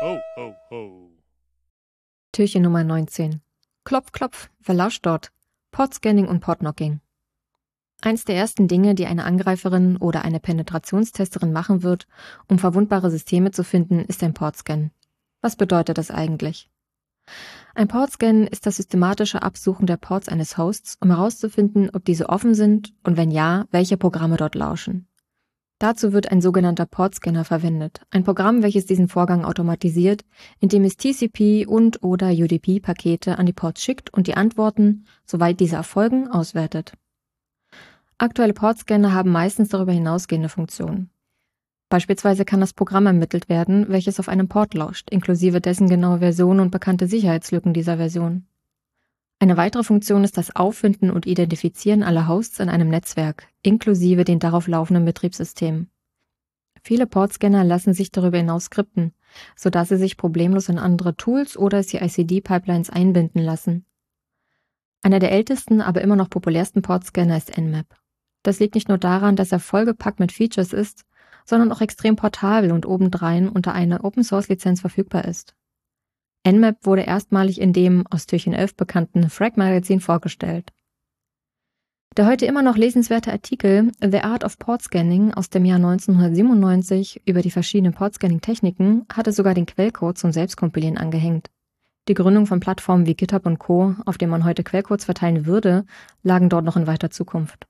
Ho, ho, ho. Türchen Nummer 19. Klopf, klopf, wer lauscht dort? Portscanning und Portknocking. Eins der ersten Dinge, die eine Angreiferin oder eine Penetrationstesterin machen wird, um verwundbare Systeme zu finden, ist ein Portscan. Was bedeutet das eigentlich? Ein Portscan ist das systematische Absuchen der Ports eines Hosts, um herauszufinden, ob diese offen sind und wenn ja, welche Programme dort lauschen. Dazu wird ein sogenannter Portscanner verwendet, ein Programm, welches diesen Vorgang automatisiert, indem es TCP und oder UDP-Pakete an die Ports schickt und die Antworten, soweit diese erfolgen, auswertet. Aktuelle Portscanner haben meistens darüber hinausgehende Funktionen. Beispielsweise kann das Programm ermittelt werden, welches auf einem Port lauscht, inklusive dessen genaue Version und bekannte Sicherheitslücken dieser Version. Eine weitere Funktion ist das Auffinden und Identifizieren aller Hosts in einem Netzwerk, inklusive den darauf laufenden Betriebssystemen. Viele Portscanner lassen sich darüber hinaus skripten, sodass sie sich problemlos in andere Tools oder CICD-Pipelines einbinden lassen. Einer der ältesten, aber immer noch populärsten Portscanner ist Nmap. Das liegt nicht nur daran, dass er vollgepackt mit Features ist, sondern auch extrem portabel und obendrein unter einer Open-Source-Lizenz verfügbar ist. Nmap wurde erstmalig in dem aus Türchen 11 bekannten Frag-Magazin vorgestellt. Der heute immer noch lesenswerte Artikel The Art of Port Scanning aus dem Jahr 1997 über die verschiedenen Port-Scanning-Techniken hatte sogar den Quellcode zum Selbstkompilieren angehängt. Die Gründung von Plattformen wie GitHub und Co., auf denen man heute Quellcodes verteilen würde, lagen dort noch in weiter Zukunft.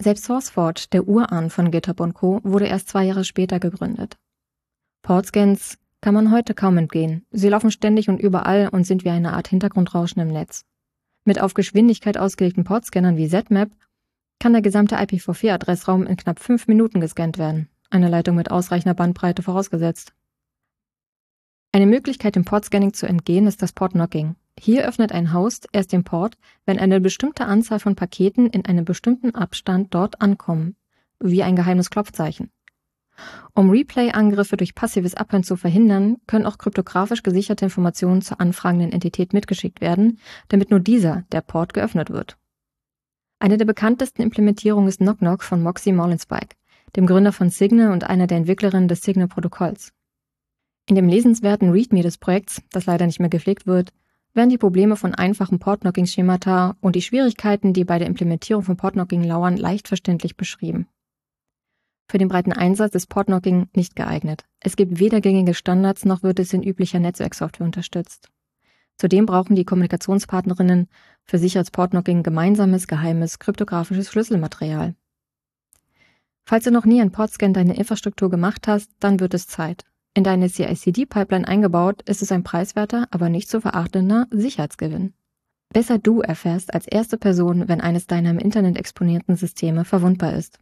Selbst SourceForge, der Urahn von GitHub und Co., wurde erst zwei Jahre später gegründet. Portscans kann man heute kaum entgehen. Sie laufen ständig und überall und sind wie eine Art Hintergrundrauschen im Netz. Mit auf Geschwindigkeit ausgelegten Portscannern wie ZMAP kann der gesamte IPv4-Adressraum in knapp fünf Minuten gescannt werden. Eine Leitung mit ausreichender Bandbreite vorausgesetzt. Eine Möglichkeit, dem Portscanning zu entgehen, ist das Port-Knocking. Hier öffnet ein Host erst den Port, wenn eine bestimmte Anzahl von Paketen in einem bestimmten Abstand dort ankommen, wie ein geheimes Klopfzeichen. Um Replay-Angriffe durch passives Abhören zu verhindern, können auch kryptografisch gesicherte Informationen zur anfragenden Entität mitgeschickt werden, damit nur dieser, der Port, geöffnet wird. Eine der bekanntesten Implementierungen ist Knock Knock von Moxie Molenspike, dem Gründer von Signal und einer der Entwicklerinnen des Signal-Protokolls. In dem lesenswerten README des Projekts, das leider nicht mehr gepflegt wird, werden die Probleme von einfachen Port-Knocking-Schemata und die Schwierigkeiten, die bei der Implementierung von Port-Knocking lauern, leicht verständlich beschrieben. Für den breiten Einsatz ist Portknocking nicht geeignet. Es gibt weder gängige Standards noch wird es in üblicher Netzwerksoftware unterstützt. Zudem brauchen die Kommunikationspartnerinnen für sich als Portknocking gemeinsames, geheimes, kryptografisches Schlüsselmaterial. Falls du noch nie ein Portscan deiner Infrastruktur gemacht hast, dann wird es Zeit. In deine CICD-Pipeline eingebaut, ist es ein preiswerter, aber nicht zu verachtender Sicherheitsgewinn. Besser du erfährst als erste Person, wenn eines deiner im Internet exponierten Systeme verwundbar ist.